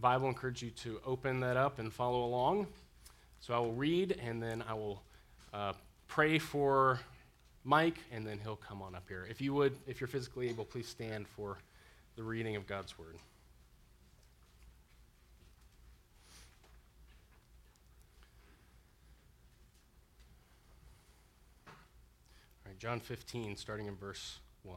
Bible, I encourage you to open that up and follow along. So I will read, and then I will uh, pray for Mike, and then he'll come on up here. If you would, if you're physically able, please stand for the reading of God's Word. All right, John 15, starting in verse 1.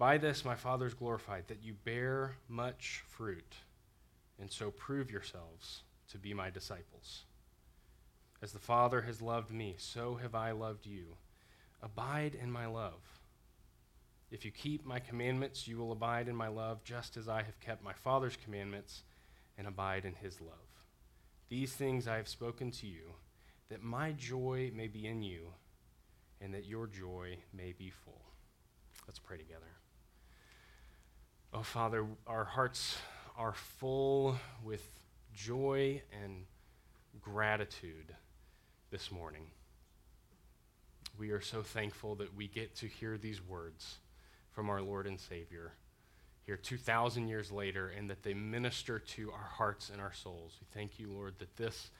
By this my Father is glorified, that you bear much fruit, and so prove yourselves to be my disciples. As the Father has loved me, so have I loved you. Abide in my love. If you keep my commandments, you will abide in my love, just as I have kept my Father's commandments and abide in his love. These things I have spoken to you, that my joy may be in you, and that your joy may be full. Let's pray together. Oh, Father, our hearts are full with joy and gratitude this morning. We are so thankful that we get to hear these words from our Lord and Savior here 2,000 years later and that they minister to our hearts and our souls. We thank you, Lord, that this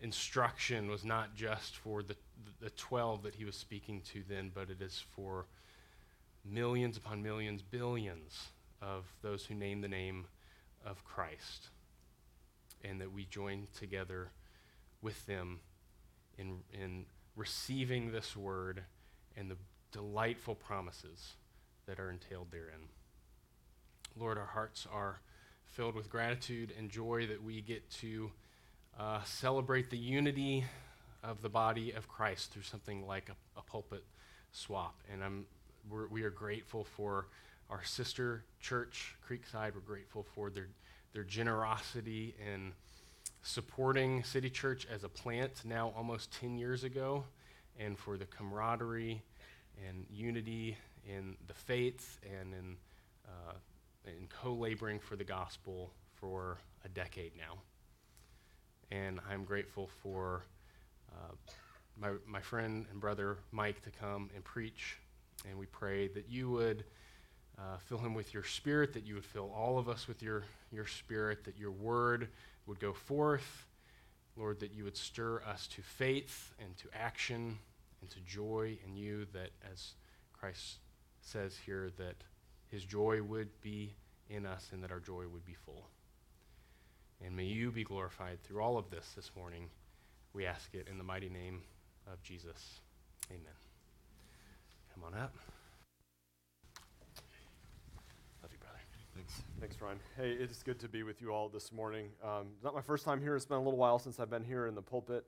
instruction was not just for the, the 12 that he was speaking to then, but it is for millions upon millions, billions of those who name the name of Christ. And that we join together with them in, in receiving this word and the delightful promises that are entailed therein. Lord, our hearts are filled with gratitude and joy that we get to uh, celebrate the unity of the body of Christ through something like a, a pulpit swap. And I'm, we're, we are grateful for our sister church, Creekside. We're grateful for their, their generosity in supporting City Church as a plant now almost 10 years ago, and for the camaraderie and unity in the faith and in, uh, in co laboring for the gospel for a decade now. And I'm grateful for uh, my, my friend and brother Mike to come and preach. And we pray that you would uh, fill him with your spirit, that you would fill all of us with your, your spirit, that your word would go forth. Lord, that you would stir us to faith and to action and to joy in you, that as Christ says here, that his joy would be in us and that our joy would be full. And may you be glorified through all of this this morning. We ask it in the mighty name of Jesus. Amen. Come on up. Love you, brother. Thanks. Ryan. Hey, it's good to be with you all this morning. Um, not my first time here. It's been a little while since I've been here in the pulpit.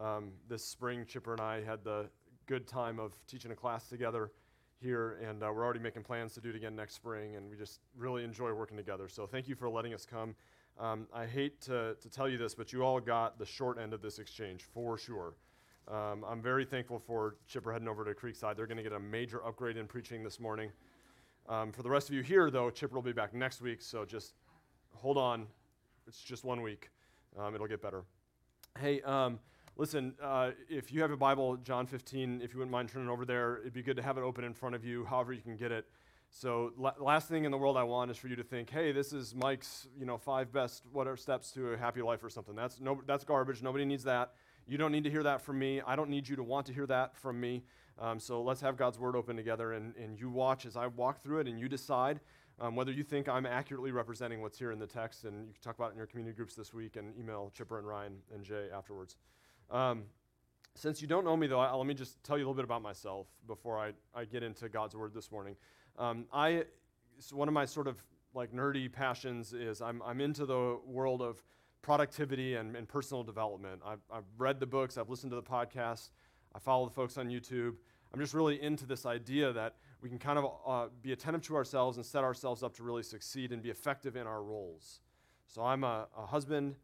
Um, this spring, Chipper and I had the good time of teaching a class together here, and uh, we're already making plans to do it again next spring, and we just really enjoy working together. So thank you for letting us come. Um, I hate to, to tell you this, but you all got the short end of this exchange for sure. Um, I'm very thankful for Chipper heading over to Creekside. They're going to get a major upgrade in preaching this morning. Um, for the rest of you here, though, Chipper will be back next week, so just hold on. It's just one week. Um, it'll get better. Hey, um, listen, uh, if you have a Bible, John 15, if you wouldn't mind turning over there, it'd be good to have it open in front of you, however you can get it. So, la- last thing in the world I want is for you to think, hey, this is Mike's, you know, five best whatever steps to a happy life or something. That's, no, that's garbage. Nobody needs that. You don't need to hear that from me. I don't need you to want to hear that from me. Um, so let's have God's word open together and, and you watch as I walk through it and you decide Um, whether you think I'm accurately representing what's here in the text, and you can talk about it in your community groups this week and email Chipper and Ryan and Jay afterwards. Um, since you don't know me, though, I, let me just tell you a little bit about myself before I, I get into God's Word this morning. Um, I, so one of my sort of like nerdy passions is I'm, I'm into the world of productivity and, and personal development. I've, I've read the books, I've listened to the podcasts, I follow the folks on YouTube. I'm just really into this idea that we can kind of uh, be attentive to ourselves and set ourselves up to really succeed and be effective in our roles. So I'm a, a husband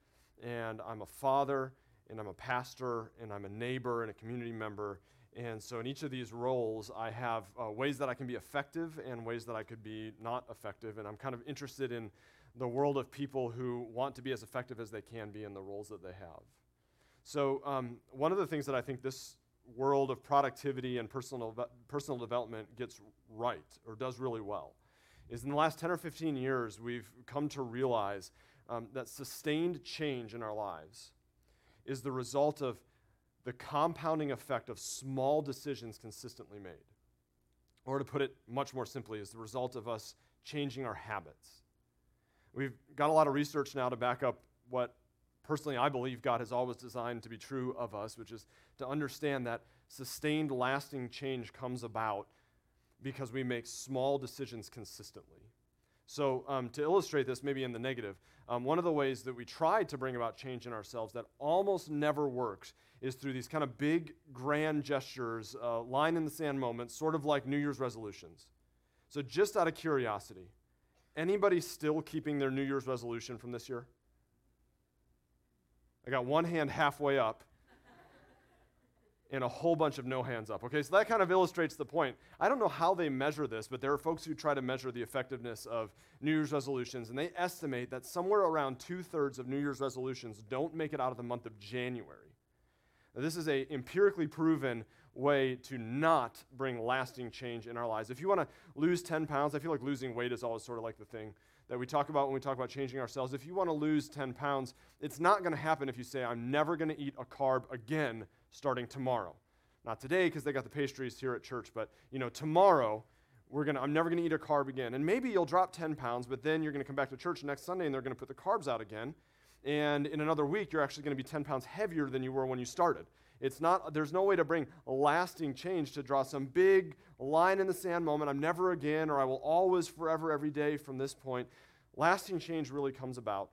and I'm a father and I'm a pastor, and I'm a neighbor and a community member. And so, in each of these roles, I have uh, ways that I can be effective and ways that I could be not effective. And I'm kind of interested in the world of people who want to be as effective as they can be in the roles that they have. So, um, one of the things that I think this world of productivity and personal, personal development gets right or does really well is in the last 10 or 15 years, we've come to realize um, that sustained change in our lives is the result of the compounding effect of small decisions consistently made. Or to put it much more simply, is the result of us changing our habits. We've got a lot of research now to back up what personally I believe God has always designed to be true of us, which is to understand that sustained, lasting change comes about because we make small decisions consistently. So, um, to illustrate this, maybe in the negative, um, one of the ways that we try to bring about change in ourselves that almost never works is through these kind of big, grand gestures, uh, line in the sand moments, sort of like New Year's resolutions. So, just out of curiosity, anybody still keeping their New Year's resolution from this year? I got one hand halfway up and a whole bunch of no hands up. Okay, so that kind of illustrates the point. I don't know how they measure this, but there are folks who try to measure the effectiveness of New Year's resolutions, and they estimate that somewhere around two thirds of New Year's resolutions don't make it out of the month of January. Now, this is a empirically proven way to not bring lasting change in our lives. If you want to lose 10 pounds, I feel like losing weight is always sort of like the thing that we talk about when we talk about changing ourselves. If you want to lose 10 pounds, it's not going to happen if you say, I'm never going to eat a carb again starting tomorrow. Not today because they got the pastries here at church, but you know, tomorrow we're gonna I'm never gonna eat a carb again. And maybe you'll drop 10 pounds, but then you're gonna come back to church next Sunday and they're gonna put the carbs out again. And in another week, you're actually gonna be 10 pounds heavier than you were when you started. It's not, there's no way to bring lasting change to draw some big line in the sand moment. I'm never again, or I will always, forever, every day from this point. Lasting change really comes about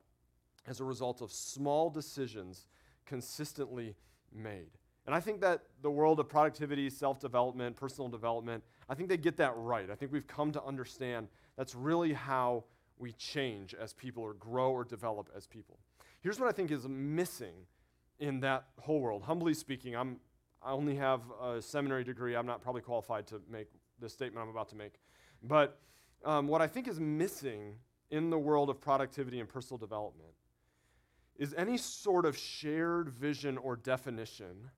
as a result of small decisions consistently made. And I think that the world of productivity, self development, personal development, I think they get that right. I think we've come to understand that's really how we change as people or grow or develop as people. Here's what I think is missing in that whole world. Humbly speaking, I'm, I only have a seminary degree. I'm not probably qualified to make the statement I'm about to make. But um, what I think is missing in the world of productivity and personal development is any sort of shared vision or definition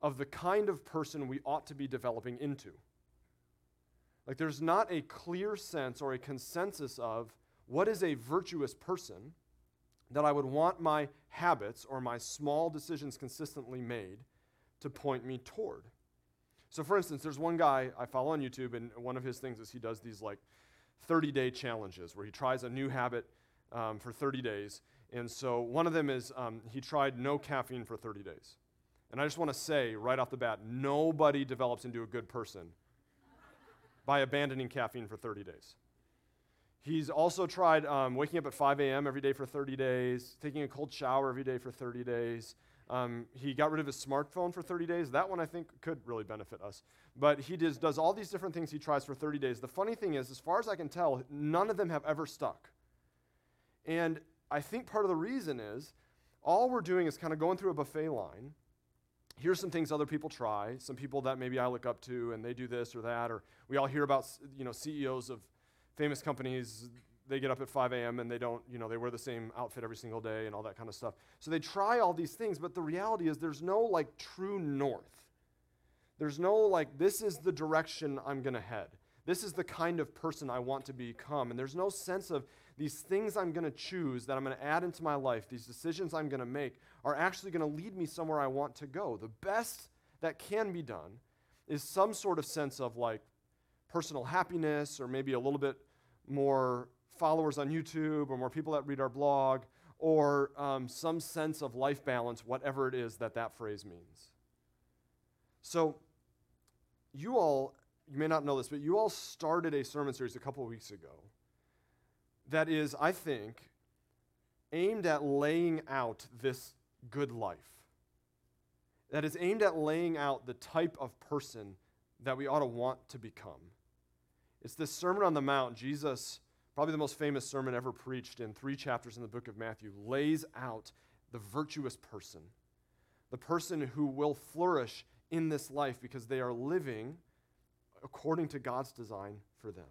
of the kind of person we ought to be developing into. Like, there's not a clear sense or a consensus of what is a virtuous person that I would want my habits or my small decisions consistently made to point me toward. So, for instance, there's one guy I follow on YouTube, and one of his things is he does these like 30 day challenges where he tries a new habit um, for 30 days. And so, one of them is um, he tried no caffeine for 30 days. And I just want to say right off the bat nobody develops into a good person by abandoning caffeine for 30 days. He's also tried um, waking up at 5 a.m. every day for 30 days, taking a cold shower every day for 30 days. Um, he got rid of his smartphone for 30 days. That one I think could really benefit us. But he does, does all these different things he tries for 30 days. The funny thing is, as far as I can tell, none of them have ever stuck. And I think part of the reason is all we're doing is kind of going through a buffet line here's some things other people try, some people that maybe I look up to and they do this or that, or we all hear about you know CEOs of famous companies. They get up at 5 a.m. and they don't, you know, they wear the same outfit every single day and all that kind of stuff. So they try all these things, but the reality is there's no like true north. There's no like, this is the direction I'm going to head. This is the kind of person I want to become. And there's no sense of these things I'm going to choose that I'm going to add into my life, these decisions I'm going to make, are actually going to lead me somewhere I want to go. The best that can be done is some sort of sense of like personal happiness or maybe a little bit more followers on YouTube, or more people that read our blog, or um, some sense of life balance, whatever it is that that phrase means. So, you all, you may not know this, but you all started a sermon series a couple weeks ago that is, I think, aimed at laying out this good life. That is aimed at laying out the type of person that we ought to want to become. It's this Sermon on the Mount. Jesus, probably the most famous sermon ever preached in three chapters in the book of Matthew, lays out the virtuous person, the person who will flourish in this life because they are living according to God's design for them.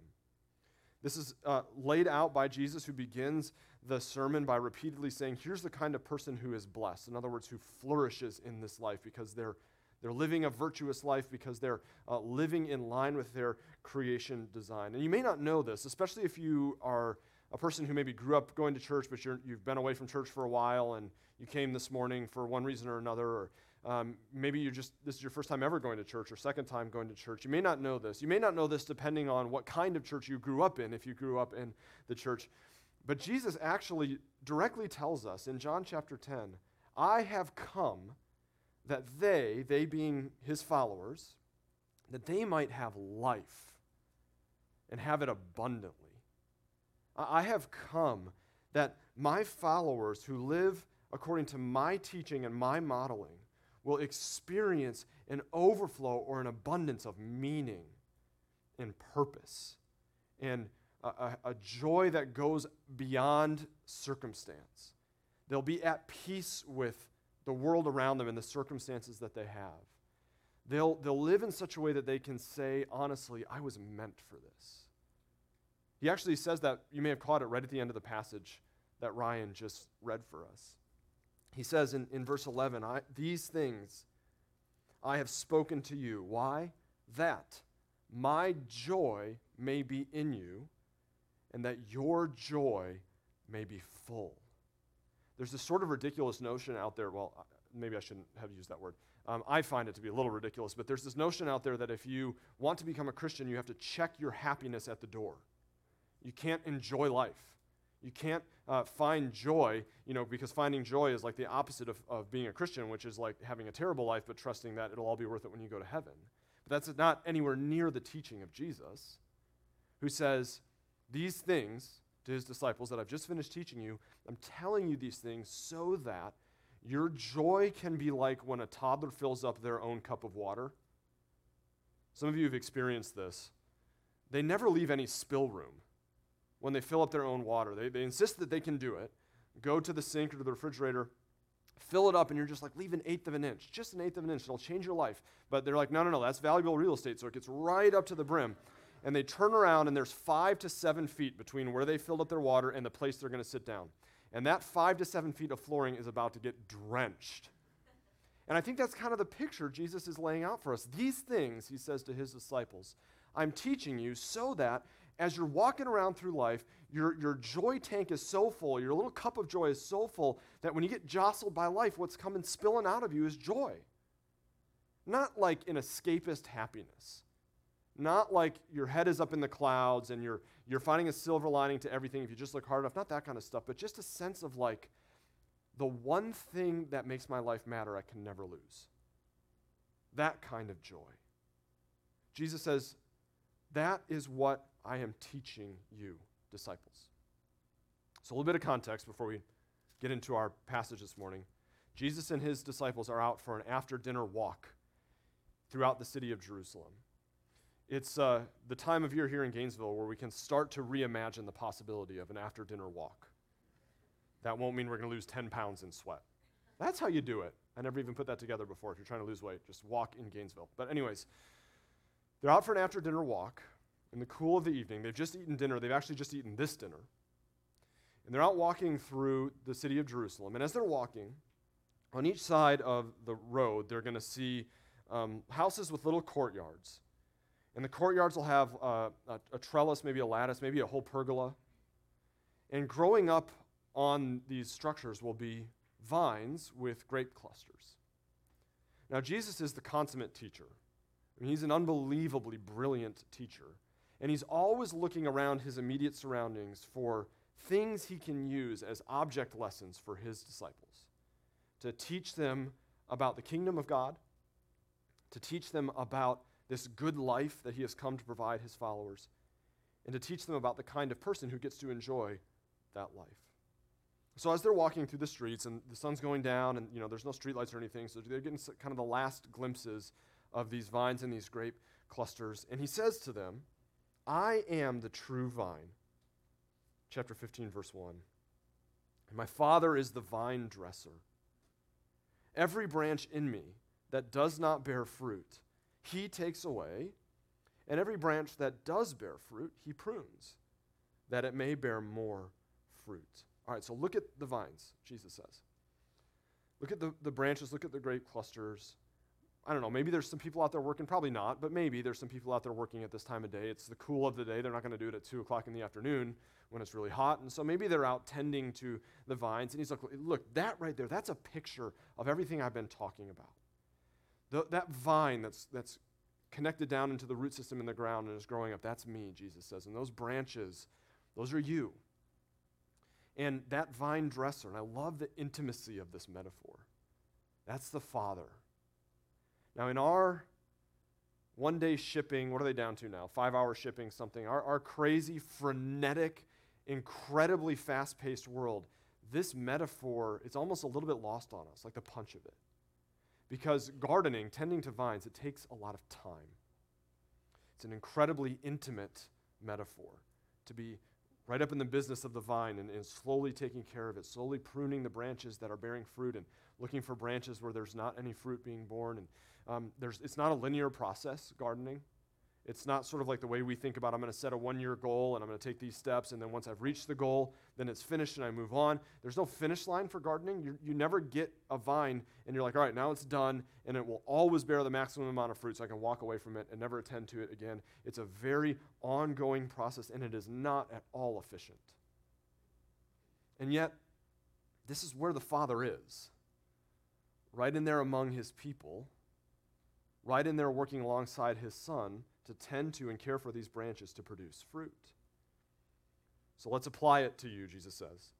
This is uh, laid out by Jesus, who begins the sermon by repeatedly saying, Here's the kind of person who is blessed. In other words, who flourishes in this life because they're, they're living a virtuous life, because they're uh, living in line with their creation design. And you may not know this, especially if you are a person who maybe grew up going to church, but you have been away from church for a while and you came this morning for one reason or another, or um, maybe you're just this is your first time ever going to church or second time going to church. You may not know this. You may not know this depending on what kind of church you grew up in. If you grew up in the church, but Jesus actually directly tells us in John chapter 10, I have come that they, they being his followers, that they might have life and have it abundantly. I have come that my followers who live according to my teaching and my modeling will experience an overflow or an abundance of meaning and purpose and a, a, a, joy that goes beyond circumstance. They'll be at peace with the world around them and the circumstances that they have. They'll, they'll live in such a way that they can say, honestly, I was meant for this. He actually says that, you may have caught it right at the end of the passage that Ryan just read for us. He says in, in verse 11, These things I have spoken to you. Why? That my joy may be in you, and that your joy may be full. There's this sort of ridiculous notion out there. Well, maybe I shouldn't have used that word. Um, I find it to be a little ridiculous, but there's this notion out there that if you want to become a Christian, you have to check your happiness at the door. You can't enjoy life. You can't uh, find joy, you know, because finding joy is like the opposite of, of being a Christian, which is like having a terrible life, but trusting that it'll all be worth it when you go to heaven. But that's not anywhere near the teaching of Jesus, who says, These things to his disciples that I've just finished teaching you, I'm telling you these things so that your joy can be like when a toddler fills up their own cup of water. Some of you have experienced this. They never leave any spill room when they fill up their own water. They, they insist that they can do it. Go to the sink or to the refrigerator, fill it up, and you're just like, leave an eighth of an inch, just an eighth of an inch. It'll change your life. But they're like, no, no, no, that's valuable real estate. So it gets right up to the brim. And they turn around, and there's five to seven feet between where they filled up their water and the place they're going to sit down. And that five to seven feet of flooring is about to get drenched. And I think that's kind of the picture Jesus is laying out for us. These things, he says to his disciples, I'm teaching you so that as you're walking around through life, your, your joy tank is so full, your little cup of joy is so full that when you get jostled by life, what's coming spilling out of you is joy. Not like an escapist happiness. Not like your head is up in the clouds and you're, you're finding a silver lining to everything if you just look hard enough. Not that kind of stuff, but just a sense of like, the one thing that makes my life matter, I can never lose. That kind of joy. Jesus says, that is what I am teaching you, disciples. So, a little bit of context before we get into our passage this morning. Jesus and his disciples are out for an after dinner walk throughout the city of Jerusalem. It's uh, the time of year here in Gainesville where we can start to reimagine the possibility of an after dinner walk. That won't mean we're going to lose 10 pounds in sweat. That's how you do it. I never even put that together before. If you're trying to lose weight, just walk in Gainesville. But, anyways, they're out for an after dinner walk in the cool of the evening. They've just eaten dinner. They've actually just eaten this dinner. And they're out walking through the city of Jerusalem. And as they're walking, on each side of the road, they're going to see um, houses with little courtyards. And the courtyards will have uh, a, a trellis, maybe a lattice, maybe a whole pergola. And growing up on these structures will be vines with grape clusters. Now, Jesus is the consummate teacher. I mean, he's an unbelievably brilliant teacher. And he's always looking around his immediate surroundings for things he can use as object lessons for his disciples to teach them about the kingdom of God, to teach them about this good life that he has come to provide his followers, and to teach them about the kind of person who gets to enjoy that life. So as they're walking through the streets and the sun's going down and you know there's no streetlights or anything, so they're getting kind of the last glimpses of these vines and these grape clusters. And he says to them, I am the true vine. Chapter 15, verse 1. And my Father is the vine dresser. Every branch in me that does not bear fruit, he takes away. And every branch that does bear fruit, he prunes, that it may bear more fruit. All right, so look at the vines, Jesus says. Look at the, the branches, look at the grape clusters. I don't know, maybe there's some people out there working, probably not, but maybe there's some people out there working at this time of day. It's the cool of the day. They're not going to do it at 2 o'clock in the afternoon when it's really hot. And so maybe they're out tending to the vines. And he's like, look, that right there, that's a picture of everything I've been talking about. The, that vine that's, that's connected down into the root system in the ground and is growing up, that's me, Jesus says. And those branches, those are you. And that vine dresser, and I love the intimacy of this metaphor, that's the Father. Now, in our one day shipping, what are they down to now? Five hour shipping, something. Our, our crazy, frenetic, incredibly fast paced world, this metaphor, it's almost a little bit lost on us, like the punch of it. Because gardening, tending to vines, it takes a lot of time. It's an incredibly intimate metaphor to be right up in the business of the vine and, and, slowly taking care of it, slowly pruning the branches that are bearing fruit and looking for branches where there's not any fruit being born. And um, there's, it's not a linear process, gardening. It's not sort of like the way we think about I'm going to set a one year goal and I'm going to take these steps, and then once I've reached the goal, then it's finished and I move on. There's no finish line for gardening. You, you never get a vine and you're like, all right, now it's done, and it will always bear the maximum amount of fruit so I can walk away from it and never attend to it again. It's a very ongoing process, and it is not at all efficient. And yet, this is where the Father is right in there among his people, right in there working alongside his Son to tend to and care for these branches to produce fruit. So let's apply it to you, Jesus says.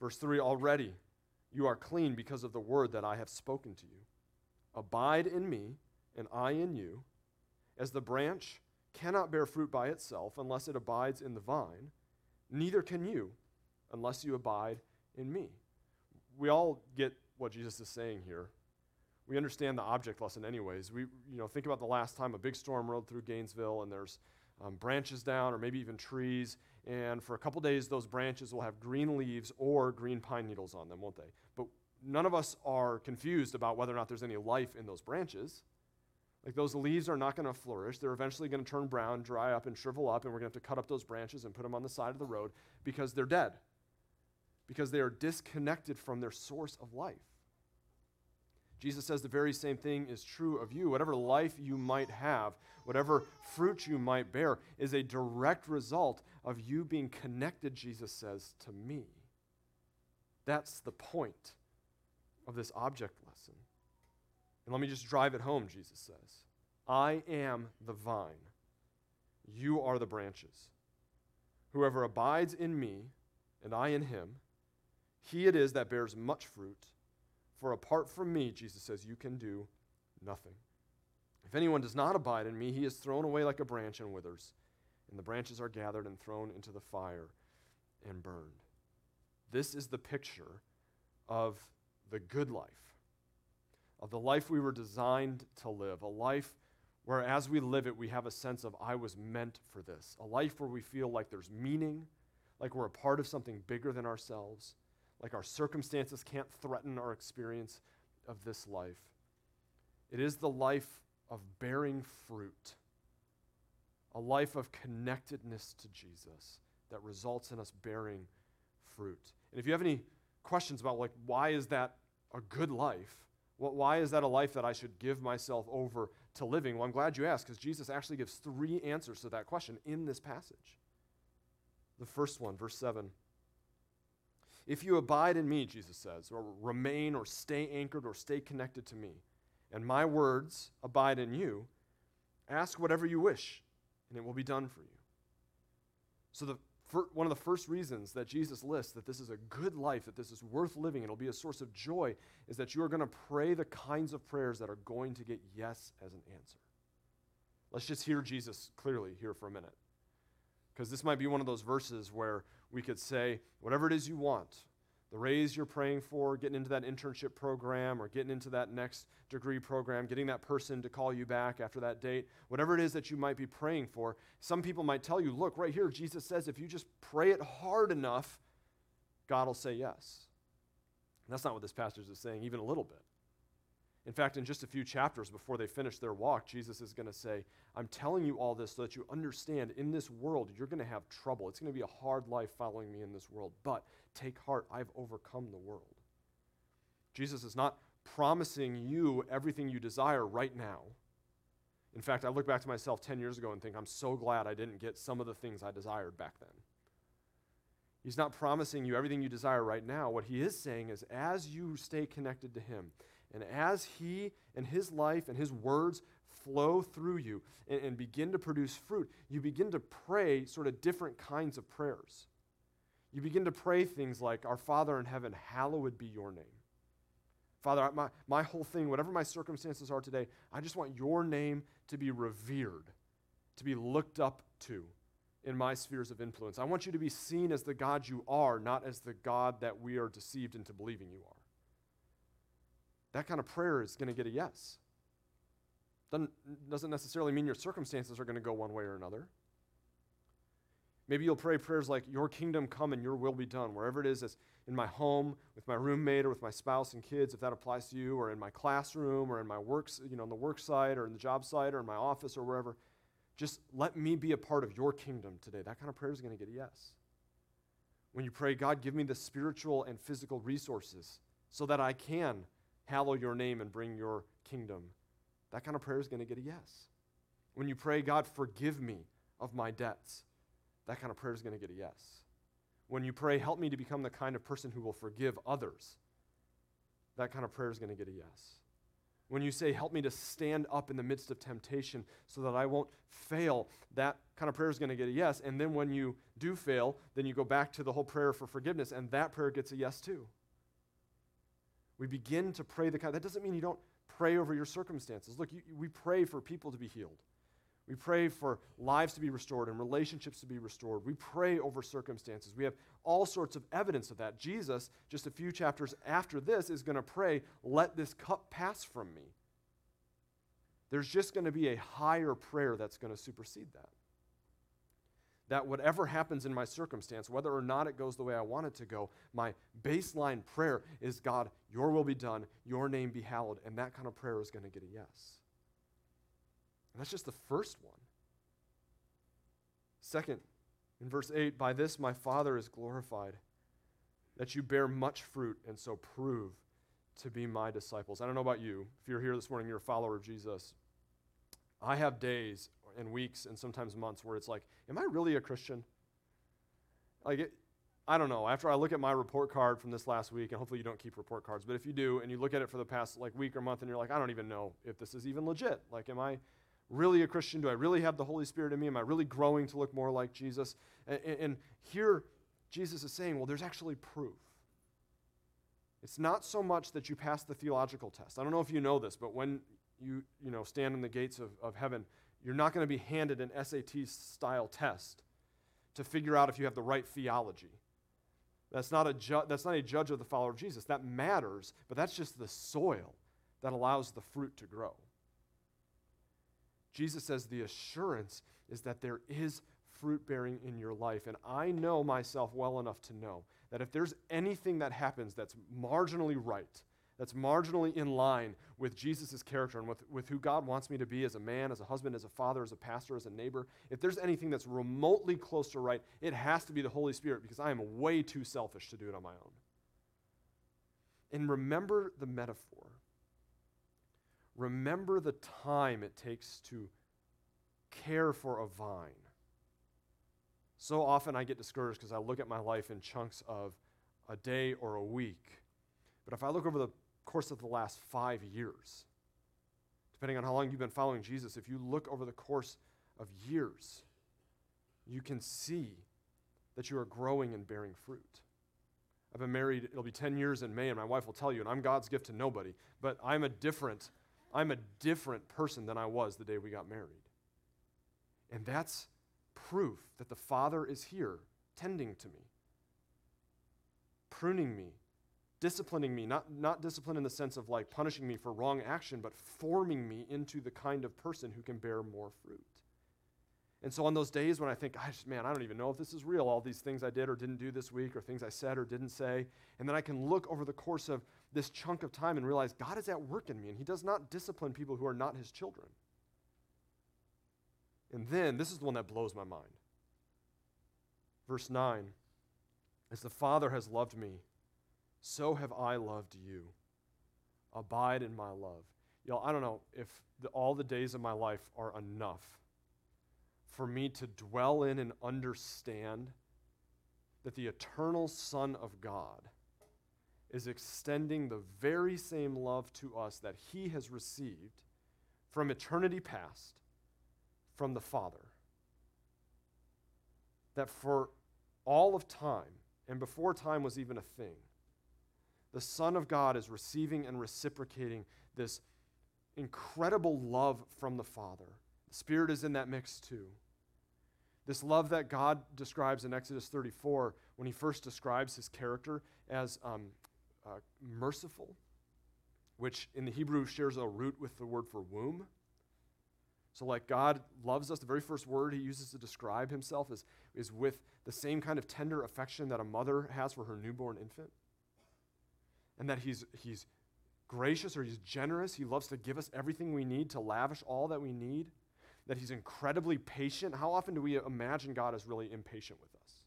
Verse 3 Already you are clean because of the word that I have spoken to you. Abide in me, and I in you. As the branch cannot bear fruit by itself unless it abides in the vine, neither can you unless you abide in me. We all get what Jesus is saying here we understand the object lesson anyways. We, you know, think about the last time a big storm rolled through Gainesville and there's um, branches down or maybe even trees, and for a couple days those branches will have green leaves or green pine needles on them, won't they? But none of us are confused about whether or not there's any life in those branches. Like those leaves are not going to flourish. They're eventually going to turn brown, dry up, and shrivel up, and we're going to have to cut up those branches and put them on the side of the road because they're dead. Because they are disconnected from their source of life. Jesus says the very same thing is true of you. Whatever life you might have, whatever fruit you might bear, is a direct result of you being connected, Jesus says, to me. That's the point of this object lesson. And let me just drive it home, Jesus says. I am the vine, you are the branches. Whoever abides in me, and I in him, he it is that bears much fruit. For apart from me, Jesus says, you can do nothing. If anyone does not abide in me, he is thrown away like a branch and withers, and the branches are gathered and thrown into the fire and burned. This is the picture of the good life, of the life we were designed to live, a life where as we live it, we have a sense of, I was meant for this, a life where we feel like there's meaning, like we're a part of something bigger than ourselves like our circumstances can't threaten our experience of this life. It is the life of bearing fruit, a life of connectedness to Jesus that results in us bearing fruit. And if you have any questions about like why is that a good life? why is that a life that I should give myself over to living? Well, I'm glad you asked because Jesus actually gives three answers to that question in this passage. The first one, verse 7 if you abide in me, Jesus says, or remain or stay anchored or stay connected to me, and my words abide in you, ask whatever you wish, and it will be done for you. So, the, one of the first reasons that Jesus lists that this is a good life, that this is worth living, it'll be a source of joy, is that you are going to pray the kinds of prayers that are going to get yes as an answer. Let's just hear Jesus clearly here for a minute. Because this might be one of those verses where we could say, whatever it is you want, the raise you're praying for, getting into that internship program or getting into that next degree program, getting that person to call you back after that date, whatever it is that you might be praying for, some people might tell you, look, right here, Jesus says if you just pray it hard enough, God will say yes. And that's not what this passage is saying, even a little bit. In fact, in just a few chapters before they finish their walk, Jesus is going to say, I'm telling you all this so that you understand in this world you're going to have trouble. It's going to be a hard life following me in this world. But take heart, I've overcome the world. Jesus is not promising you everything you desire right now. In fact, I look back to myself 10 years ago and think, I'm so glad I didn't get some of the things I desired back then. He's not promising you everything you desire right now. What he is saying is, as you stay connected to him, and as He and His life and His words flow through you and, and, begin to produce fruit, you begin to pray sort of different kinds of prayers. You begin to pray things like, Our Father in heaven, hallowed be your name. Father, my, my whole thing, whatever my circumstances are today, I just want your name to be revered, to be looked up to in my spheres of influence. I want you to be seen as the God you are, not as the God that we are deceived into believing you are that kind of prayer is going to get a yes. Doesn't, doesn't necessarily mean your circumstances are going to go one way or another. Maybe you'll pray prayers like, Your kingdom come and your will be done, wherever it is, as in my home, with my roommate, or with my spouse and kids, if that applies to you, or in my classroom, or in my works, you know, on the work site, or in the job site, or in my office, or wherever. Just let me be a part of your kingdom today. That kind of prayer is going to get a yes. When you pray, God, give me the spiritual and physical resources so that I can hallow your name and bring your kingdom, that kind of prayer is going to get a yes. When you pray, God, forgive me of my debts, that kind of prayer is going to get a yes. When you pray, help me to become the kind of person who will forgive others, that kind of prayer is going to get a yes. When you say, help me to stand up in the midst of temptation so that I won't fail, that kind of prayer is going to get a yes. And then when you do fail, then you go back to the whole prayer for forgiveness, and that prayer gets a yes too. We begin to pray the kind. That doesn't mean you don't pray over your circumstances. Look, you, we pray for people to be healed. We pray for lives to be restored and relationships to be restored. We pray over circumstances. We have all sorts of evidence of that. Jesus, just a few chapters after this, is going to pray, Let this cup pass from me. There's just going to be a higher prayer that's going to supersede that that whatever happens in my circumstance, whether or not it goes the way I want it to go, my baseline prayer is God, your will be done, your name be hallowed. And that kind of prayer is going to get a yes. And that's just the first one. Second, in verse 8, by this my Father is glorified, that you bear much fruit and so prove to be my disciples. I don't know about you. If you're here this morning, you're a follower of Jesus. I have days and weeks and sometimes months where it's like, am I really a Christian? Like, it, I don't know. After I look at my report card from this last week, and hopefully you don't keep report cards, but if you do, and you look at it for the past like week or month, and you're like, I don't even know if this is even legit. Like, am I really a Christian? Do I really have the Holy Spirit in me? Am I really growing to look more like Jesus? And, and here, Jesus is saying, well, there's actually proof. It's not so much that you pass the theological test. I don't know if you know this, but when you, you know, stand in the gates of, of heaven, you're not going to be handed an SAT style test to figure out if you have the right theology. That's not, a ju- that's not a judge of the follower of Jesus. That matters, but that's just the soil that allows the fruit to grow. Jesus says the assurance is that there is fruit bearing in your life. And I know myself well enough to know that if there's anything that happens that's marginally right, that's marginally in line with Jesus' character and with, with who God wants me to be as a man, as a husband, as a father, as a pastor, as a neighbor, if there's anything that's remotely close to right, it has to be the Holy Spirit because I am way too selfish to do it on my own. And remember the metaphor. Remember the time it takes to care for a vine. So often I get discouraged because I look at my life in chunks of a day or a week. But if I look over the course of the last five years. Depending on how long you've been following Jesus, if you look over the course of years, you can see that you are growing and bearing fruit. I've been married, it'll be 10 years in May, and my wife will tell you, and I'm God's gift to nobody, but I'm a different, I'm a different person than I was the day we got married. And that's proof that the Father is here tending to me, pruning me, disciplining me, not, not discipline in the sense of like punishing me for wrong action, but forming me into the kind of person who can bear more fruit. And so on those days when I think, I just, man, I don't even know if this is real, all these things I did or didn't do this week, or things I said or didn't say, and then I can look over the course of this chunk of time and realize God is at work in me, and He does not discipline people who are not His children. And then, this is the one that blows my mind. Verse 9 As the Father has loved me, so have I loved you. Abide in my love. Y'all, I don't know if the, all the days of my life are enough for me to dwell in and understand that the eternal Son of God is extending the very same love to us that he has received from eternity past from the Father. That for all of time, and before time was even a thing, the Son of God is receiving and reciprocating this incredible love from the Father. The Spirit is in that mix too. This love that God describes in Exodus 34 when he first describes his character as um, uh, merciful, which in the Hebrew shares a root with the word for womb. So, like God loves us, the very first word he uses to describe himself is, is with the same kind of tender affection that a mother has for her newborn infant. And that he's, he's gracious or he's generous. He loves to give us everything we need, to lavish all that we need that he's incredibly patient. How often do we imagine God is really impatient with us?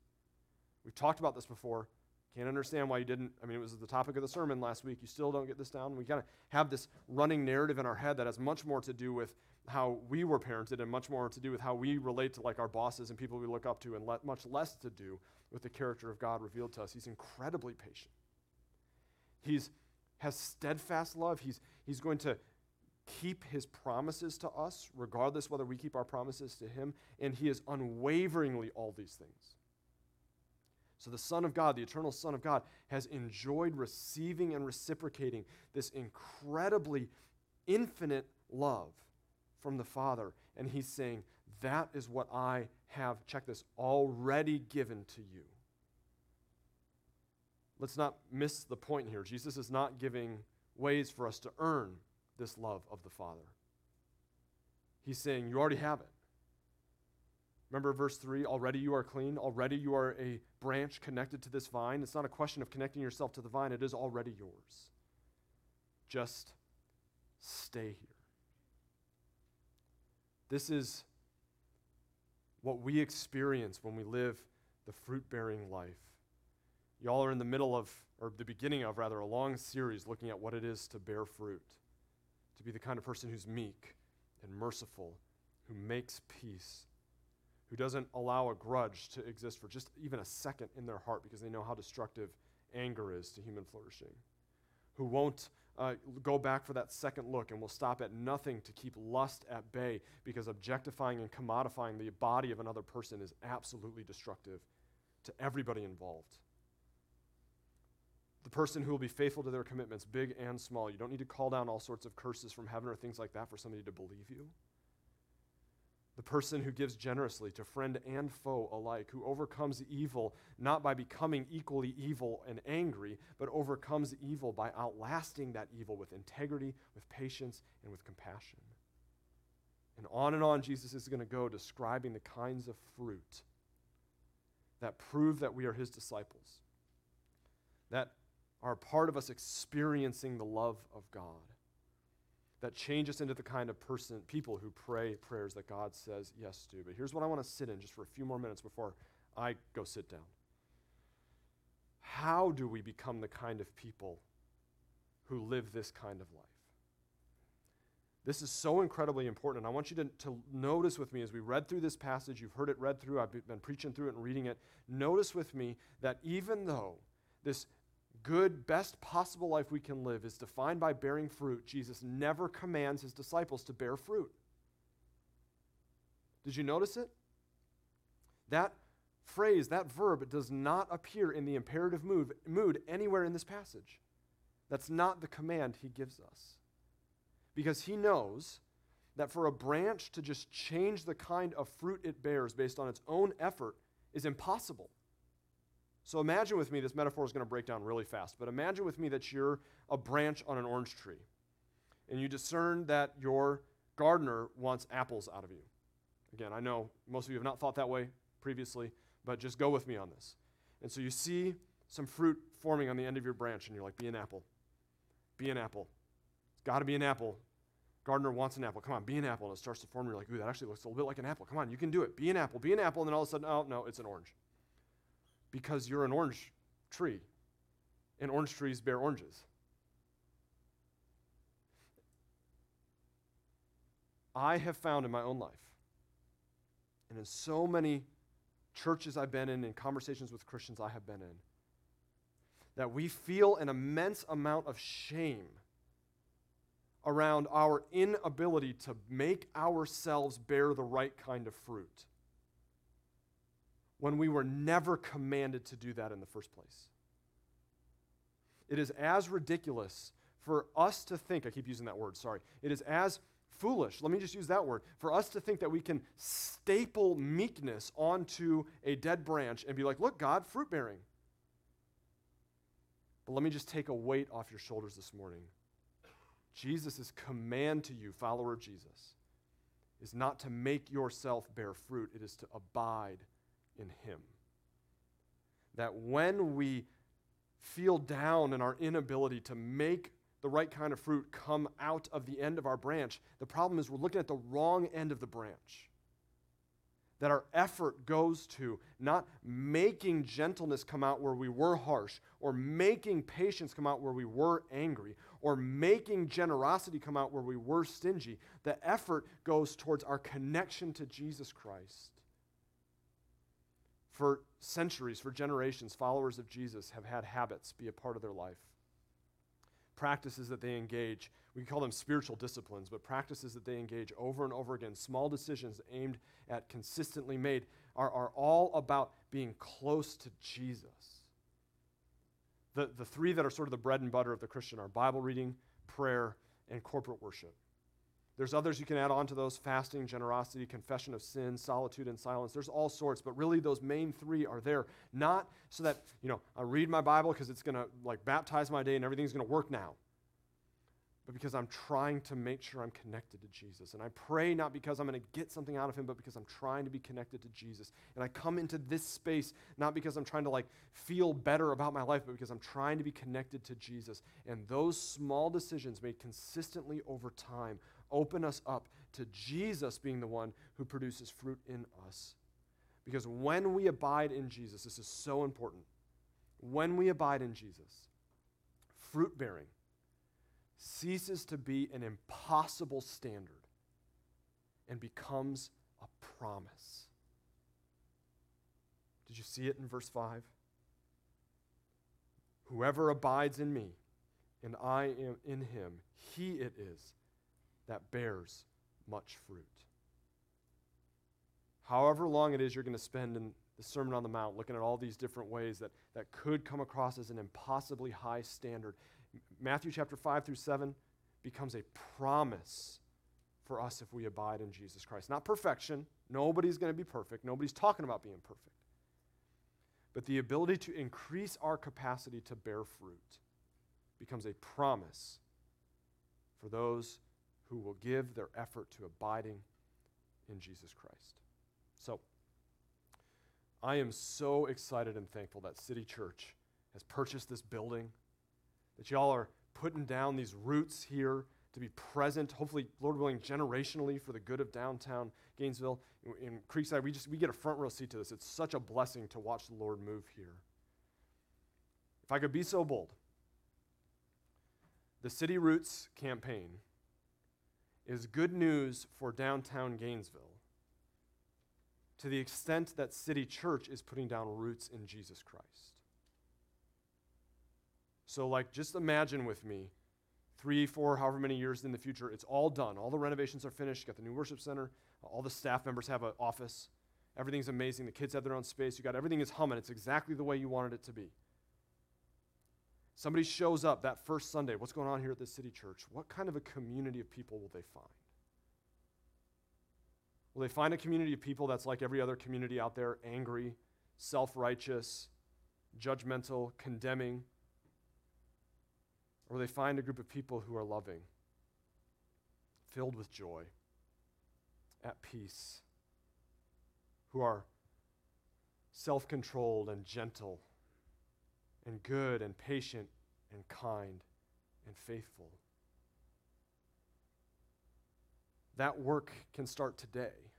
We've talked about this before. Can't understand why you didn't. I mean, it was the topic of the sermon last week. You still don't get this down. We kind of have this running narrative in our head that has much more to do with how we were parented and much more to do with how we relate to like our bosses and people we look up to and le- much less to do with the character of God revealed to us. He's incredibly patient. He's has steadfast love. He's, he's going to keep his promises to us, regardless whether we keep our promises to him, and he is unwaveringly all these things. So, the Son of God, the eternal Son of God, has enjoyed receiving and reciprocating this incredibly infinite love from the Father. And he's saying, That is what I have, check this, already given to you. Let's not miss the point here. Jesus is not giving ways for us to earn this love of the Father. He's saying, You already have it. Remember verse 3 already you are clean, already you are a branch connected to this vine. It's not a question of connecting yourself to the vine, it is already yours. Just stay here. This is what we experience when we live the fruit bearing life. Y'all are in the middle of, or the beginning of, rather, a long series looking at what it is to bear fruit to be the kind of person who's meek and merciful, who makes peace, who doesn't allow a grudge to exist for just even a second in their heart because they know how destructive anger is to human flourishing, who won't uh, go back for that second look and will stop at nothing to keep lust at bay because objectifying and commodifying the body of another person is absolutely destructive to everybody involved the person who will be faithful to their commitments, big and small. You don't need to call down all sorts of curses from heaven or things like that for somebody to believe you. The person who gives generously to friend and foe alike, who overcomes evil not by becoming equally evil and angry, but overcomes evil by outlasting that evil with integrity, with patience, and with compassion. And on and on, Jesus is going to go describing the kinds of fruit that prove that we are his disciples, that are a part of us experiencing the love of God that change us into the kind of person, people who pray prayers that God says yes to. But here's what I want to sit in just for a few more minutes before I go sit down. How do we become the kind of people who live this kind of life? This is so incredibly important. And I want you to, to notice with me as we read through this passage, you've heard it read through, I've been preaching through it and reading it. Notice with me that even though this good, best possible life we can live is defined by bearing fruit, Jesus never commands his disciples to bear fruit. Did you notice it? That phrase, that verb, does not appear in the imperative mood, mood anywhere in this passage. That's not the command he gives us. Because he knows that for a branch to just change the kind of fruit it bears based on its own effort is impossible. So imagine with me, this metaphor is going to break down really fast, but imagine with me that you're a branch on an orange tree and you discern that your gardener wants apples out of you. Again, I know most of you have not thought that way previously, but just go with me on this. And so you see some fruit forming on the end of your branch, and you're like, be an apple. Be an apple. It's got to be an apple. Gardener wants an apple. Come on, be an apple. And it starts to form. And you're like, ooh, that actually looks a little bit like an apple. Come on, you can do it. Be an apple. Be an apple. And then all of a sudden, oh, no, it's an orange. Because you're an orange tree. And orange trees bear oranges. I have found in my own life, and in so many churches I've been in, and conversations with Christians I have been in, that we feel an immense amount of shame around our inability to make ourselves bear the right kind of fruit when we were never commanded to do that in the first place. It is as ridiculous for us to think, I keep using that word, sorry. It is as foolish, let me just use that word, for us to think that we can staple meekness onto a dead branch and be like, look, God, fruit bearing. But let me just take a weight off your shoulders this morning. Jesus' command to you, follower of Jesus, is not to make yourself bear fruit, it is to abide in Him. That when we feel down in our inability to make the right kind of fruit come out of the end of our branch. The problem is we're looking at the wrong end of the branch. That our effort goes to not making gentleness come out where we were harsh, or making patience come out where we were angry, or making generosity come out where we were stingy. The effort goes towards our connection to Jesus Christ. For centuries, for generations, followers of Jesus have had habits be a part of their life practices that they engage. We call them spiritual disciplines, but practices that they engage over and over again, small decisions aimed at consistently made, are, are all about being close to Jesus. The, the three that are sort of the bread and butter of the Christian are Bible reading, prayer, and corporate worship. There's others you can add on to those fasting, generosity, confession of sin, solitude, and silence. There's all sorts, but really those main three are there. Not so that, you know, I read my Bible because it's going to like baptize my day and everything's going to work now, but because I'm trying to make sure I'm connected to Jesus. And I pray not because I'm going to get something out of him, but because I'm trying to be connected to Jesus. And I come into this space not because I'm trying to like feel better about my life, but because I'm trying to be connected to Jesus. And those small decisions made consistently over time open us up to Jesus being the one who produces fruit in us. Because when we abide in Jesus, this is so important. When we abide in Jesus, fruit bearing ceases to be an impossible standard and becomes a promise. Did you see it in verse 5? Whoever abides in me and I am in him, he it is that bears much fruit. However long it is you're going to spend in the Sermon on the Mount looking at all these different ways that, that could come across as an impossibly high standard, Matthew chapter 5 through 7 becomes a promise for us if we abide in Jesus Christ. Not perfection. Nobody's going to be perfect. Nobody's talking about being perfect. But the ability to increase our capacity to bear fruit becomes a promise for those who will give their effort to abiding in Jesus Christ. So, I am so excited and thankful that City Church has purchased this building, that y'all are putting down these roots here to be present, hopefully, Lord willing, generationally for the good of downtown Gainesville. In, in Creekside, we just we get a front row seat to this. It's such a blessing to watch the Lord move here. If I could be so bold, the City Roots campaign is good news for downtown Gainesville to the extent that City Church is putting down roots in Jesus Christ. So, like, just imagine with me three, four, however many years in the future, it's all done. All the renovations are finished. You got the new worship center. All the staff members have an office. Everything's amazing. The kids have their own space. You got everything is humming. It's exactly the way you wanted it to be. Somebody shows up that first Sunday. What's going on here at this city church? What kind of a community of people will they find? Will they find a community of people that's like every other community out there, angry, self righteous, judgmental, condemning? Or will they find a group of people who are loving, filled with joy, at peace, who are self controlled and gentle, and good and patient and kind and faithful? That work can start today.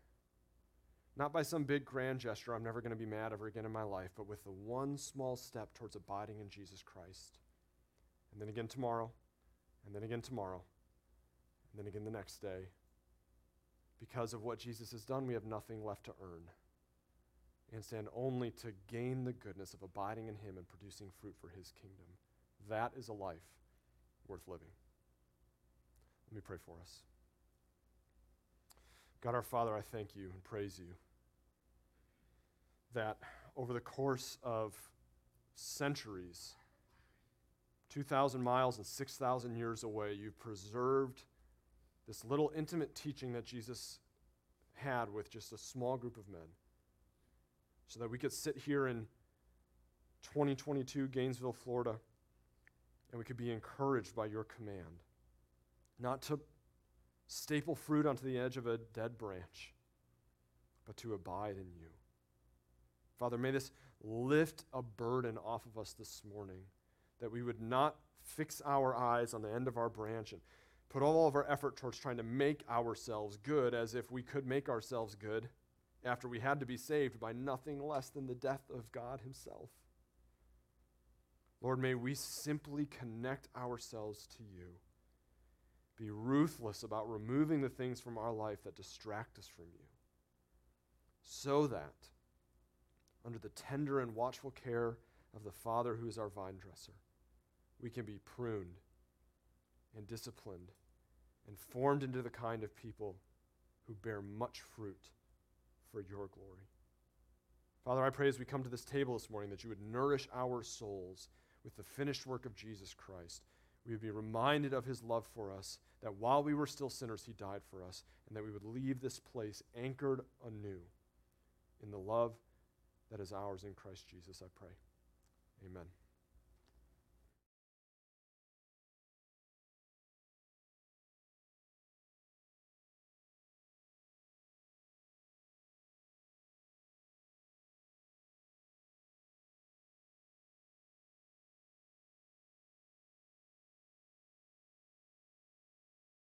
Not by some big grand gesture, I'm never going to be mad ever again in my life, but with the one small step towards abiding in Jesus Christ. And then again tomorrow, and then again tomorrow, and then again the next day. Because of what Jesus has done, we have nothing left to earn. And stand only to gain the goodness of abiding in Him and producing fruit for His kingdom. That is a life worth living. Let me pray for us. God our Father, I thank you and praise you that over the course of centuries, 2,000 miles and 6,000 years away, you preserved this little intimate teaching that Jesus had with just a small group of men so that we could sit here in 2022 Gainesville, Florida, and we could be encouraged by your command not to staple fruit onto the edge of a dead branch, but to abide in you. Father, may this lift a burden off of us this morning that we would not fix our eyes on the end of our branch and put all of our effort towards trying to make ourselves good as if we could make ourselves good after we had to be saved by nothing less than the death of God Himself. Lord, may we simply connect ourselves to you. Be ruthless about removing the things from our life that distract us from you, so that, under the tender and watchful care of the Father who is our vine dresser, we can be pruned and disciplined and formed into the kind of people who bear much fruit for your glory. Father, I pray as we come to this table this morning that you would nourish our souls with the finished work of Jesus Christ. We would be reminded of his love for us, that while we were still sinners, he died for us, and that we would leave this place anchored anew in the love that is ours in Christ Jesus, I pray. Amen.